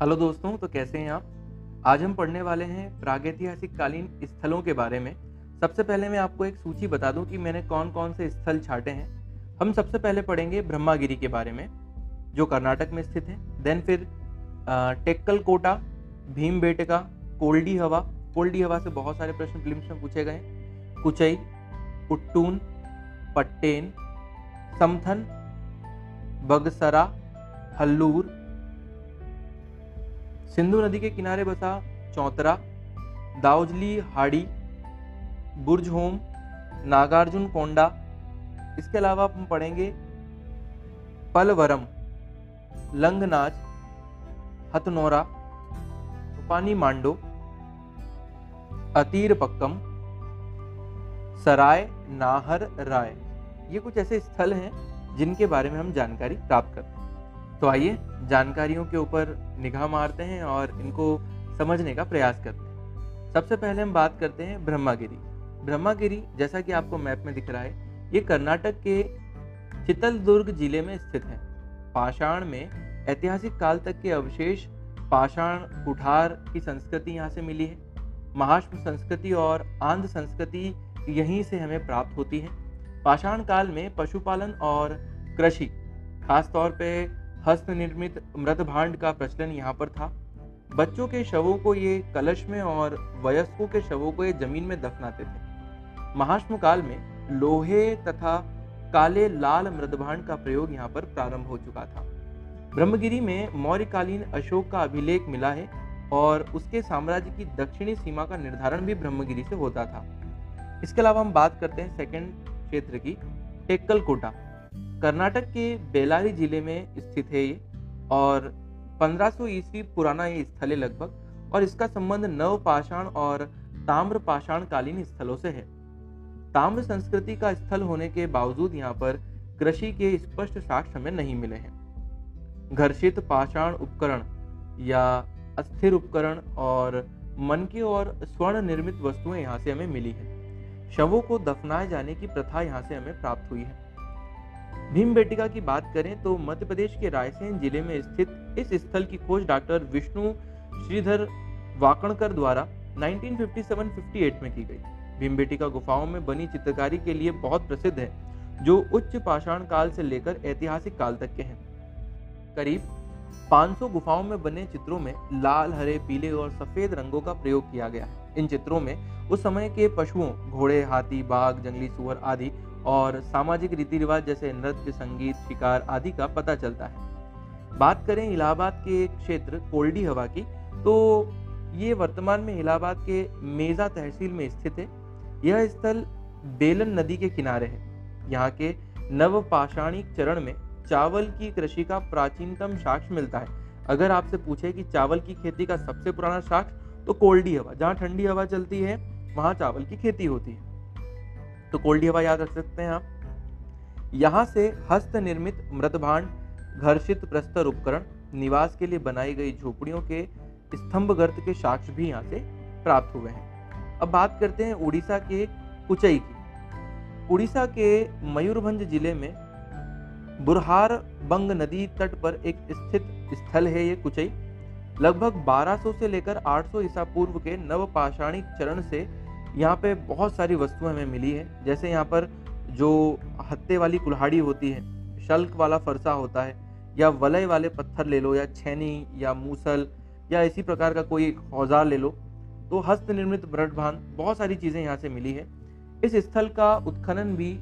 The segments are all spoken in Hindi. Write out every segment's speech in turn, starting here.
हेलो दोस्तों तो कैसे हैं आप? आज हम पढ़ने वाले हैं प्रागैतिहासिक कालीन स्थलों के बारे में। सबसे पहले मैं आपको एक सूची बता दूँ कि मैंने कौन कौन से स्थल छाटे हैं। हम सबसे पहले पढ़ेंगे ब्रह्मागिरी के बारे में, जो कर्नाटक में स्थित है। देन फिर टेक्कल कोटा भीम बेटका कोल्डी हवा। कोल्डी हवा से बहुत सारे प्रश्न फ़िल्म में पूछे गए कुचई, उट्टून, पट्टेन, समथन बगसरा, हल्लूर। सिंधु नदी के किनारे बसा चौतरा, दाउजली हाड़ी, बुर्ज होम, नागार्जुन कोंडा। इसके अलावा हम पढ़ेंगे पलवरम, लंगनाच, हथनोरा पानी मांडो, अतीर पक्कम, सराय, नाहर राय। ये कुछ ऐसे स्थल हैं जिनके बारे में हम जानकारी प्राप्त करते हैं। तो आइए, जानकारियों के ऊपर निगाह मारते हैं और इनको समझने का प्रयास करते हैं। सबसे पहले हम बात करते हैं ब्रह्मागिरी। ब्रह्मागिरी, जैसा कि आपको मैप में दिख रहा है, ये कर्नाटक के चितलदुर्ग ज़िले में स्थित है। पाषाण में ऐतिहासिक काल तक के अवशेष पाषाण कुठार की संस्कृति यहाँ से मिली है। महाष्म संस्कृति और आंध्र संस्कृति यहीं से हमें प्राप्त होती है। पाषाण काल में पशुपालन और कृषि, खासतौर पे हस्त निर्मित मृत भांड का प्रचलन यहाँ पर था। बच्चों के शवों को ये कलश में और वयस्कों के शवों को ये ज़मीन में दफनाते थे। महाष्म काल में लोहे तथा काले लाल मृदभांड का प्रयोग यहाँ पर प्रारंभ हो चुका था। ब्रह्मगिरी में मौर्यकालीन अशोक का अभिलेख मिला है और उसके साम्राज्य की दक्षिणी सीमा का निर्धारण भी ब्रह्मगिरी से होता था। इसके अलावा हम बात करते हैं सेकंड क्षेत्र की टेक्कल कोटा कर्नाटक के बेलारी ज़िले में स्थित है ये और 1500 ईस्वी पुराना ये स्थल है लगभग और इसका संबंध नव पाषाण और ताम्र पाषाण कालीन स्थलों से है। ताम्र संस्कृति का स्थल होने के बावजूद यहाँ पर कृषि के स्पष्ट साक्ष्य हमें नहीं मिले हैं। घर्षित पाषाण उपकरण या अस्थिर उपकरण और मन की और स्वर्ण निर्मित वस्तुएँ यहाँ से हमें मिली है। शवों को दफनाए जाने की प्रथा यहाँ से हमें प्राप्त हुई है। भीम बेटिका की बात करें तो मध्य प्रदेश के रायसेन ज़िले में स्थित इस स्थल की खोज डॉक्टर विष्णु श्रीधर वाकणकर द्वारा 1957-58 में की गई भीम बेटिका गुफाओं में बनी चित्रकारी के लिए बहुत प्रसिद्ध है, जो उच्च पाषाण काल से लेकर ऐतिहासिक काल तक के हैं। करीब 500 गुफाओं में बने चित्रों में लाल, हरे, पीले और सफ़ेद रंगों का प्रयोग किया गया है। इन चित्रों में उस समय के पशुओं, घोड़े, हाथी, बाघ, जंगली सुअर आदि और सामाजिक रीति रिवाज जैसे नृत्य, संगीत, शिकार आदि का पता चलता है। बात करें इलाहाबाद के क्षेत्र कोल्डी हवा की तो ये वर्तमान में इलाहाबाद के मेजा तहसील में स्थित है। यह स्थल बेलन नदी के किनारे है। यहाँ के नव पाषाणिक चरण में चावल की कृषि का प्राचीनतम साक्ष्य मिलता है। अगर आपसे पूछे कि चावल की खेती का सबसे पुराना साक्ष्य तो कोल्डी हवा, जहाँ ठंडी हवा चलती है, वहाँ चावल की खेती होती है। तो कोल्डी हवा याद रख सकते हैं आप। यहाँ से हस्त निर्मित मृतभांड, घर्षित प्रस्तर उपकरण, निवास के लिए बनाई गई झोपड़ियों के स्तंभ गर्त के साक्ष्य भी यहाँ से प्राप्त हुए हैं। अब बात करते हैं उड़ीसा के कुचई की। उड़ीसा के मयूरभंज ज़िले में बुरहार बंग नदी तट पर एक स्थित स्थल है ये कुचई। लगभग 1200 से लेकर 800 ईसा पूर्व के नवपाषाणिक चरण से यहाँ पे बहुत सारी वस्तुएँ हमें मिली है। जैसे यहाँ पर जो हत्ते वाली कुल्हाड़ी होती है, शल्क वाला फरसा होता है, या वलय वाले पत्थर ले लो, या छैनी, या मूसल, या इसी प्रकार का कोई औज़ार ले लो तो हस्त निर्मित ब्रडभान बहुत सारी चीज़ें यहाँ से मिली है। इस स्थल का उत्खनन भी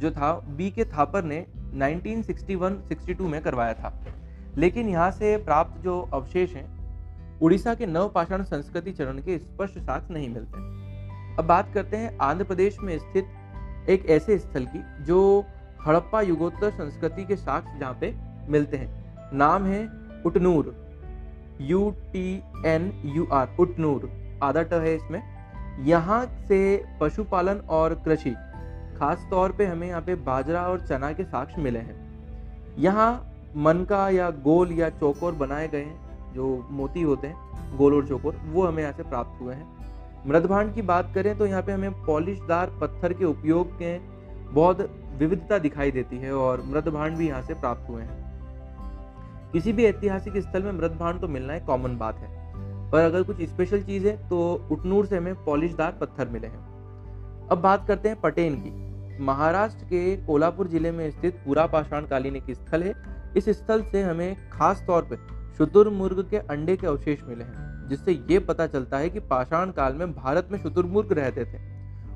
जो था, बी के थापर ने 1961-62 में करवाया था। लेकिन यहाँ से प्राप्त जो अवशेष हैं, उड़ीसा के नवपाषाण संस्कृति चरण के स्पष्ट साक्ष नहीं मिलते अब बात करते हैं आंध्र प्रदेश में स्थित एक ऐसे स्थल की, जो हड़प्पा युगोत्तर संस्कृति के साक्ष्य जहाँ पे मिलते हैं। नाम है Utnoor. U T N U R, Utnoor. आधा ट है इसमें। यहाँ से पशुपालन और कृषि खास तौर पे हमें यहाँ पे बाजरा और चना के साक्ष्य मिले हैं। यहाँ मनका या गोल या चौकोर बनाए गए हैं, जो मोती होते हैं, गोल और चौकोर, वो हमें यहाँ से प्राप्त हुए हैं। मृदभांड की बात करें तो यहाँ पे हमें पॉलिशदार पत्थर के उपयोग के बहुत विविधता दिखाई देती है और मृदभांड भी यहाँ से प्राप्त हुए हैं। किसी भी ऐतिहासिक स्थल में मृत भांड तो मिलना एक कॉमन बात है, पर अगर कुछ स्पेशल चीज़ है तो उटनूर से हमें पॉलिशदार पत्थर मिले हैं। अब बात करते हैं पटेन की। महाराष्ट्र के कोल्हापुर ज़िले में स्थित पूरा पाषाण कालीन एक स्थल है इस स्थल से हमें खास तौर पर शुतुरमुर्ग के अंडे के अवशेष मिले हैं, जिससे ये पता चलता है कि पाषाण काल में भारत में शुतुरमुर्ग रहते थे।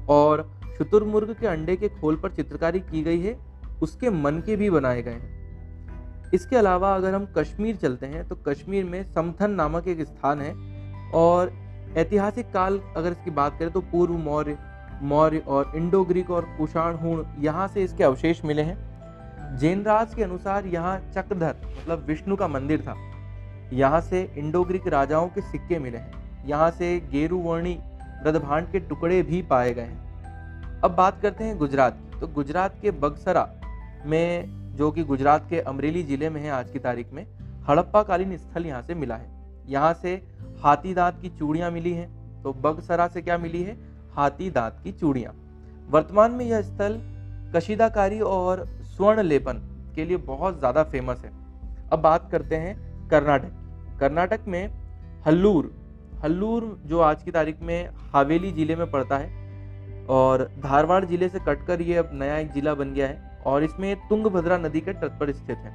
और शुतुरमुर्ग के अंडे के खोल पर चित्रकारी की गई है, उसके मन के भी बनाए गए हैं। इसके अलावा अगर हम कश्मीर चलते हैं तो कश्मीर में समथन नामक एक स्थान है, और ऐतिहासिक काल अगर इसकी बात करें तो पूर्व मौर्य मौर्य और इंडो ग्रीक और कुषाण हूण यहाँ से इसके अवशेष मिले हैं। जैन राज के अनुसार यहाँ चक्रधर मतलब विष्णु का मंदिर था। यहाँ से इंडो ग्रीक राजाओं के सिक्के मिले हैं। यहाँ से गेरु वर्णी रदभांड के टुकड़े भी पाए गए हैं। अब बात करते हैं गुजरात की। तो गुजरात के बगसरा में, जो कि गुजरात के अमरेली ज़िले में है आज की तारीख में हड़प्पा कालीन स्थल यहाँ से मिला है। यहाँ से हाथी दांत की चूड़ियाँ मिली हैं। तो बगसरा से क्या मिली है? हाथी दांत की चूड़ियाँ। वर्तमान में यह स्थल कशीदाकारी और स्वर्ण लेपन के लिए बहुत ज़्यादा फ़ेमस है। अब बात करते हैं कर्नाटक। कर्नाटक में हल्लूर हल्लूर जो आज की तारीख में हावेली ज़िले में पड़ता है और धारवाड़ ज़िले से कटकर ये अब नया एक जिला बन गया है और इसमें तुंगभद्रा नदी के तट पर स्थित है।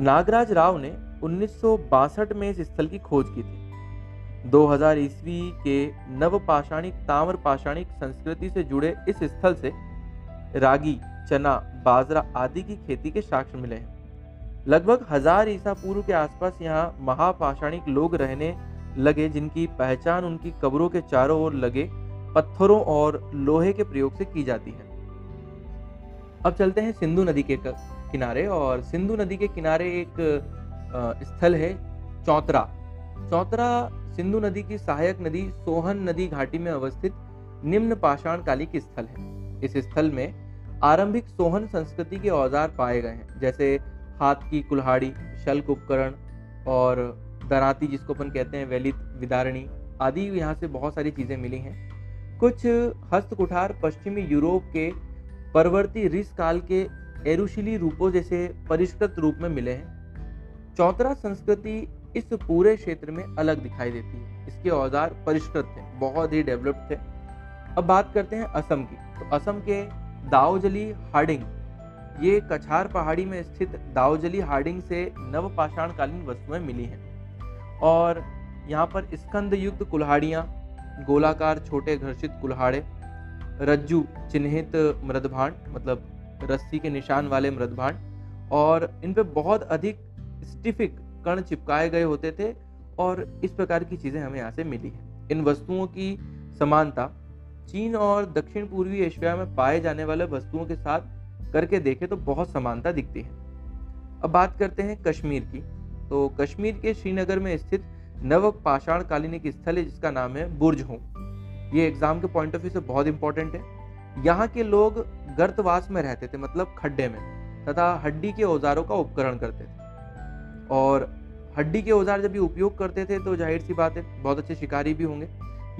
नागराज राव ने उन्नीस सौ बासठ में इस स्थल की खोज की थी। 2000 ईस्वी के नवपाषाणिक ताम्र पाषाणिक संस्कृति से जुड़े इस स्थल से रागी चना, बाजरा आदि की खेती के साक्ष्य मिले हैं। लगभग हज़ार ईसा पूर्व के आसपास यहाँ महापाषाणिक लोग रहने लगे, जिनकी पहचान उनकी कब्रों के चारों ओर लगे, पत्थरों और लोहे के प्रयोग से की जाती है। अब चलते हैं सिंधु नदी के किनारे और सिंधु नदी के किनारे एक स्थल है चौतरा। चौतरा सिंधु नदी की सहायक नदी सोहन नदी घाटी में अवस्थित निम्न पाषाण कालिक स्थल है। इस स्थल में आरंभिक सोहन संस्कृति के औज़ार पाए गए हैं, जैसे हाथ की कुल्हाड़ी, शल्क उपकरण और दराती जिसको अपन कहते हैं वैलित, विदारणी आदि यहाँ से बहुत सारी चीज़ें मिली हैं। कुछ हस्त कुठार पश्चिमी यूरोप के परवर्ती रिस काल के एरुशिली रूपों जैसे परिष्कृत रूप में मिले हैं। चौतरा संस्कृति इस पूरे क्षेत्र में अलग दिखाई देती है। इसके औज़ार परिष्कृत थे, बहुत ही डेवलप्ड थे। अब बात करते हैं असम की। तो असम के दाओजली हार्डिंग ये कछार पहाड़ी में स्थित दाओजली हार्डिंग से नवपाषाणकालीन वस्तुएँ मिली हैं। और यहाँ पर स्कंद युक्त कुल्हाड़ियाँ, गोलाकार छोटे घर्षित कुल्हाड़े, रज्जू चिन्हित मृदभांड मतलब रस्सी के निशान वाले मृदभांड, और इन पे बहुत अधिक स्टिफिक कण चिपकाए गए होते थे और इस प्रकार की चीज़ें हमें यहाँ से मिली हैं। इन वस्तुओं की समानता चीन और दक्षिण पूर्वी एशिया में पाए जाने वाले वस्तुओं के साथ करके देखें तो बहुत समानता दिखती है। अब बात करते हैं कश्मीर की। तो कश्मीर के श्रीनगर में स्थित नव पाषाण कालीन एक स्थल है जिसका नाम है बुर्ज हो ये एग्ज़ाम के पॉइंट ऑफ़ व्यू से बहुत इंपॉर्टेंट है। यहाँ के लोग गर्तवास में रहते थे मतलब खड्डे में, तथा हड्डी के औजारों का उपकरण करते थे। और हड्डी के औज़ार जब ये उपयोग करते थे तो ज़ाहिर सी बात है, बहुत अच्छे शिकारी भी होंगे।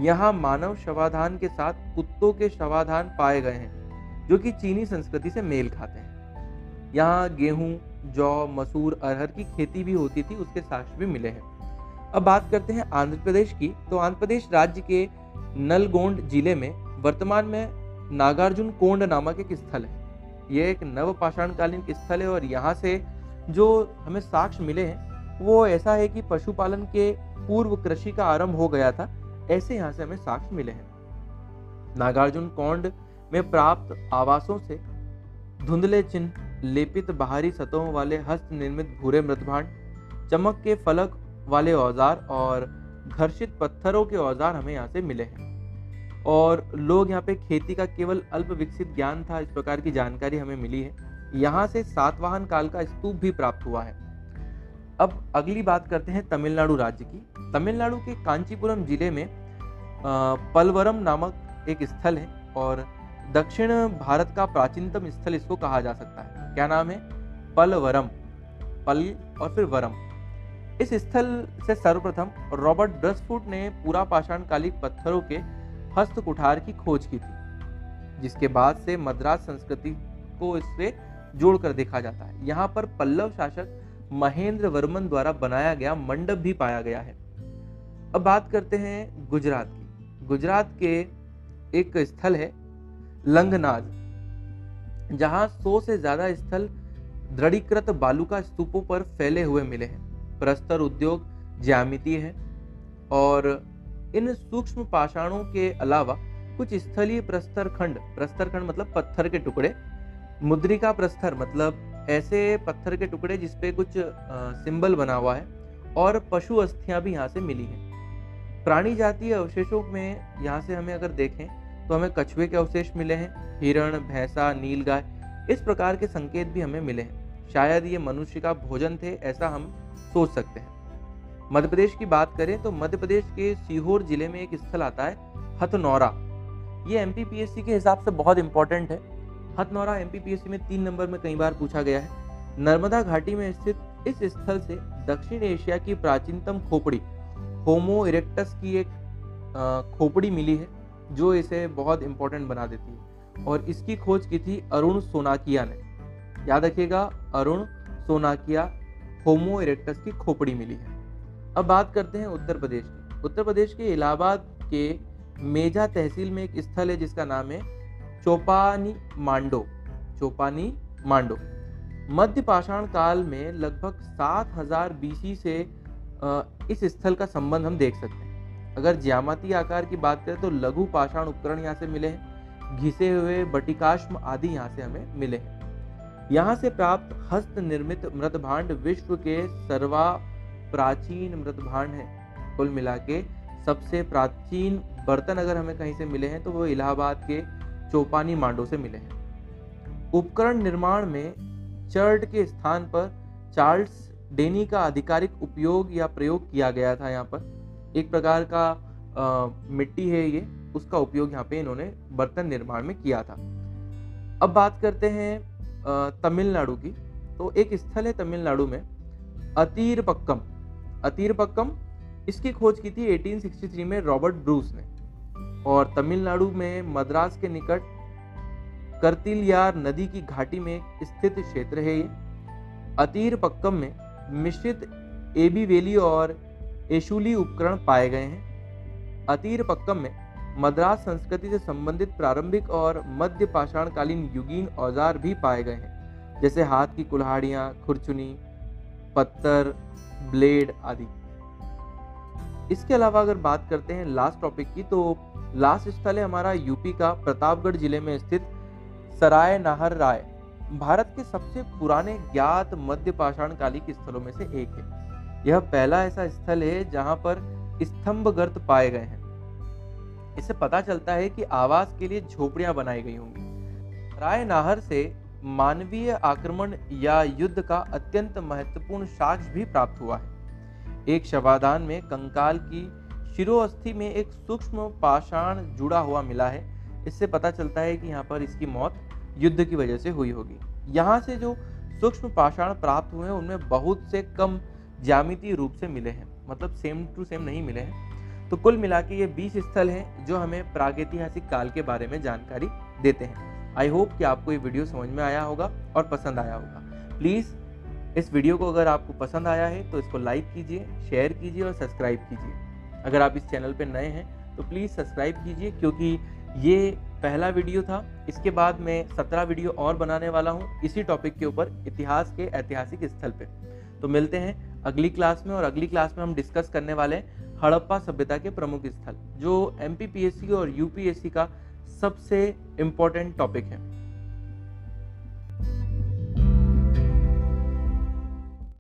यहाँ मानव शवाधान के साथ कुत्तों के शवाधान पाए गए हैं, जो कि चीनी संस्कृति से मेल खाते हैं। यहाँ गेहूँ, जौ, मसूर, अरहर की खेती भी होती थी, उसके साक्ष्य भी मिले हैं। अब बात करते हैं आंध्र प्रदेश की। तो आंध्र प्रदेश राज्य के नलगोंड ज़िले में वर्तमान में नागार्जुन कोंड नामक एक स्थल है। यह एक नव पाषाणकालीन स्थल है और यहाँ से जो हमें साक्ष्य मिले हैं, वो ऐसा है कि पशुपालन के पूर्व कृषि का आरंभ हो गया था। ऐसे यहाँ से हमें साक्ष्य मिले हैं। नागार्जुन कौंड में प्राप्त आवासों से धुंधले चिन्ह, लेपित बाहरी सतहों वाले हस्त निर्मित भूरे मृतभांड चमक के फलक वाले औज़ार और घर्षित पत्थरों के औज़ार हमें यहाँ से मिले हैं। और लोग यहाँ पे खेती का केवल अल्प विकसित ज्ञान था, इस प्रकार की जानकारी हमें मिली है। यहाँ से सातवाहन काल का स्तूप भी प्राप्त हुआ है। अब अगली बात करते हैं तमिलनाडु राज्य की। तमिलनाडु के कांचीपुरम ज़िले में पलवरम नामक एक स्थल है और दक्षिण भारत का प्राचीनतम स्थल इसको कहा जा सकता है। क्या नाम है? पलवरम। पल और फिर वरम। इस स्थल से सर्वप्रथम रॉबर्ट ब्रसफुट ने पूरा पाषाणकालिक पत्थरों के हस्त कुठार की खोज की थी, जिसके बाद से मद्रास संस्कृति को इससे जोड़कर देखा जाता है। यहाँ पर पल्लव शासक महेंद्र वर्मन द्वारा बनाया गया मंडप भी पाया गया है। अब बात करते हैं गुजरात की। गुजरात के एक स्थल है लंगनाज जहाँ सौ से ज़्यादा स्थल दृढ़ीकृत बालू का स्तूपों पर फैले हुए मिले हैं। प्रस्तर उद्योग ज्यामिति है और इन सूक्ष्म पाषाणों के अलावा कुछ स्थलीय प्रस्तर खंड प्रस्तर खंड मतलब पत्थर के टुकड़े, मुद्रिका प्रस्तर मतलब ऐसे पत्थर के टुकड़े जिसपे कुछ सिंबल बना हुआ है और पशु अस्थियाँ भी यहाँ से मिली हैं। प्राणी जातीय अवशेषों में यहाँ से हमें अगर देखें तो हमें कछुए के अवशेष मिले हैं, हिरण, भैंसा, नील गाय, इस प्रकार के संकेत भी हमें मिले हैं। शायद ये मनुष्य का भोजन थे, ऐसा हम सोच सकते हैं। मध्य प्रदेश की बात करें तो मध्य प्रदेश के सीहोर ज़िले में एक स्थल आता है, हथनौरा। ये एम के हिसाब से बहुत इंपॉर्टेंट है। हथनौरा एम में तीन नंबर में कई बार पूछा गया है। नर्मदा घाटी में स्थित इस स्थल से दक्षिण एशिया की प्राचीनतम खोपड़ी, होमो इरेक्टस की एक खोपड़ी मिली है, जो इसे बहुत इंपॉर्टेंट बना देती है। और इसकी खोज की थी अरुण सोनाकिया ने। याद रखिएगा, अरुण सोनाकिया होमो इरेक्टस की खोपड़ी मिली है। अब बात करते हैं उत्तर प्रदेश की। उत्तर प्रदेश के इलाहाबाद के मेजा तहसील में एक स्थल है जिसका नाम है चौपानी मांडो, चोपानी मांडो। मध्य पाषाण काल में लगभग सात हज़ार बीसी से इस स्थल का संबंध हम देख सकते हैं। अगर ज्यामती आकार की बात करें तो लघु पाषाण उपकरण यहाँ से मिले हैं, घिसे हुए बटिकाश्म आदि यहाँ से हमें मिले हैं। यहाँ से प्राप्त हस्त निर्मित मृतभांड विश्व के सर्वा प्राचीन मृत भांड है। कुल मिला के सबसे प्राचीन बर्तन अगर हमें कहीं से मिले हैं तो वो इलाहाबाद के चौपानी मांडो से मिले हैं। उपकरण निर्माण में चर्ट के स्थान पर चार्ल्स डेनी का आधिकारिक उपयोग या प्रयोग किया गया था यहाँ पर। एक प्रकार का आ, मिट्टी है ये उसका उपयोग यहाँ पे इन्होंने बर्तन निर्माण में किया था। अब बात करते हैं तमिलनाडु की। तो एक स्थल है तमिलनाडु में अतीर पक्कम अतीरपक्कम इसकी खोज की थी 1863 में रॉबर्ट ब्रूस ने। और तमिलनाडु में मद्रास के निकट करतिलयार नदी की घाटी में स्थित क्षेत्र है ये। अतीर पक्कम में मिश्रित एबी वैली और एशुली उपकरण पाए गए हैं। अतीर पक्कम में मद्रास संस्कृति से संबंधित प्रारंभिक और मध्य पाषाणकालीन युगीन औज़ार भी पाए गए हैं, जैसे हाथ की कुल्हाड़ियाँ, खुरचुनी, पत्थर, ब्लेड आदि। इसके अलावा अगर बात करते हैं लास्ट टॉपिक की तो लास्ट स्थल है हमारा यूपी का, प्रतापगढ़ ज़िले में स्थित सराय नाहर राय। भारत के सबसे पुराने ज्ञात मध्य पाषाण कालिक स्थलों में से एक है। यह पहला ऐसा स्थल है जहाँ पर स्तंभ गर्त पाए गए हैं। इससे पता चलता है कि आवास के लिए झोपड़ियाँ बनाई गई होंगी। राय नाहर से मानवीय आक्रमण या युद्ध का अत्यंत महत्वपूर्ण साक्ष्य भी प्राप्त हुआ है। एक शवादान में कंकाल की शिरोअस्थि में एक सूक्ष्म पाषाण जुड़ा हुआ मिला है। इससे पता चलता है कि यहाँ पर इसकी मौत युद्ध की वजह से हुई होगी। यहाँ से जो सूक्ष्म पाषाण प्राप्त हुए हैं, उनमें बहुत से कम ज्यामितीय रूप से मिले हैं। मतलब सेम टू सेम नहीं मिले हैं। तो कुल मिला के ये बीस स्थल हैं जो हमें प्रागैतिहासिक काल के बारे में जानकारी देते हैं। आई होप कि आपको ये वीडियो समझ में आया होगा और पसंद आया होगा। प्लीज़ इस वीडियो को अगर आपको पसंद आया है तो इसको लाइक कीजिए, शेयर कीजिए और सब्सक्राइब कीजिए। अगर आप इस चैनल पर नए हैं तो प्लीज़ सब्सक्राइब कीजिए, क्योंकि ये पहला वीडियो था। इसके बाद मैं सत्रह वीडियो और बनाने वाला हूँ इसी टॉपिक के ऊपर, इतिहास के ऐतिहासिक स्थल पे। तो मिलते हैं अगली क्लास में, और अगली क्लास में हम डिस्कस करने वाले हैं हड़प्पा सभ्यता के प्रमुख स्थल, जो एमपीपीएससी और यू का सबसे इम्पोर्टेंट टॉपिक है।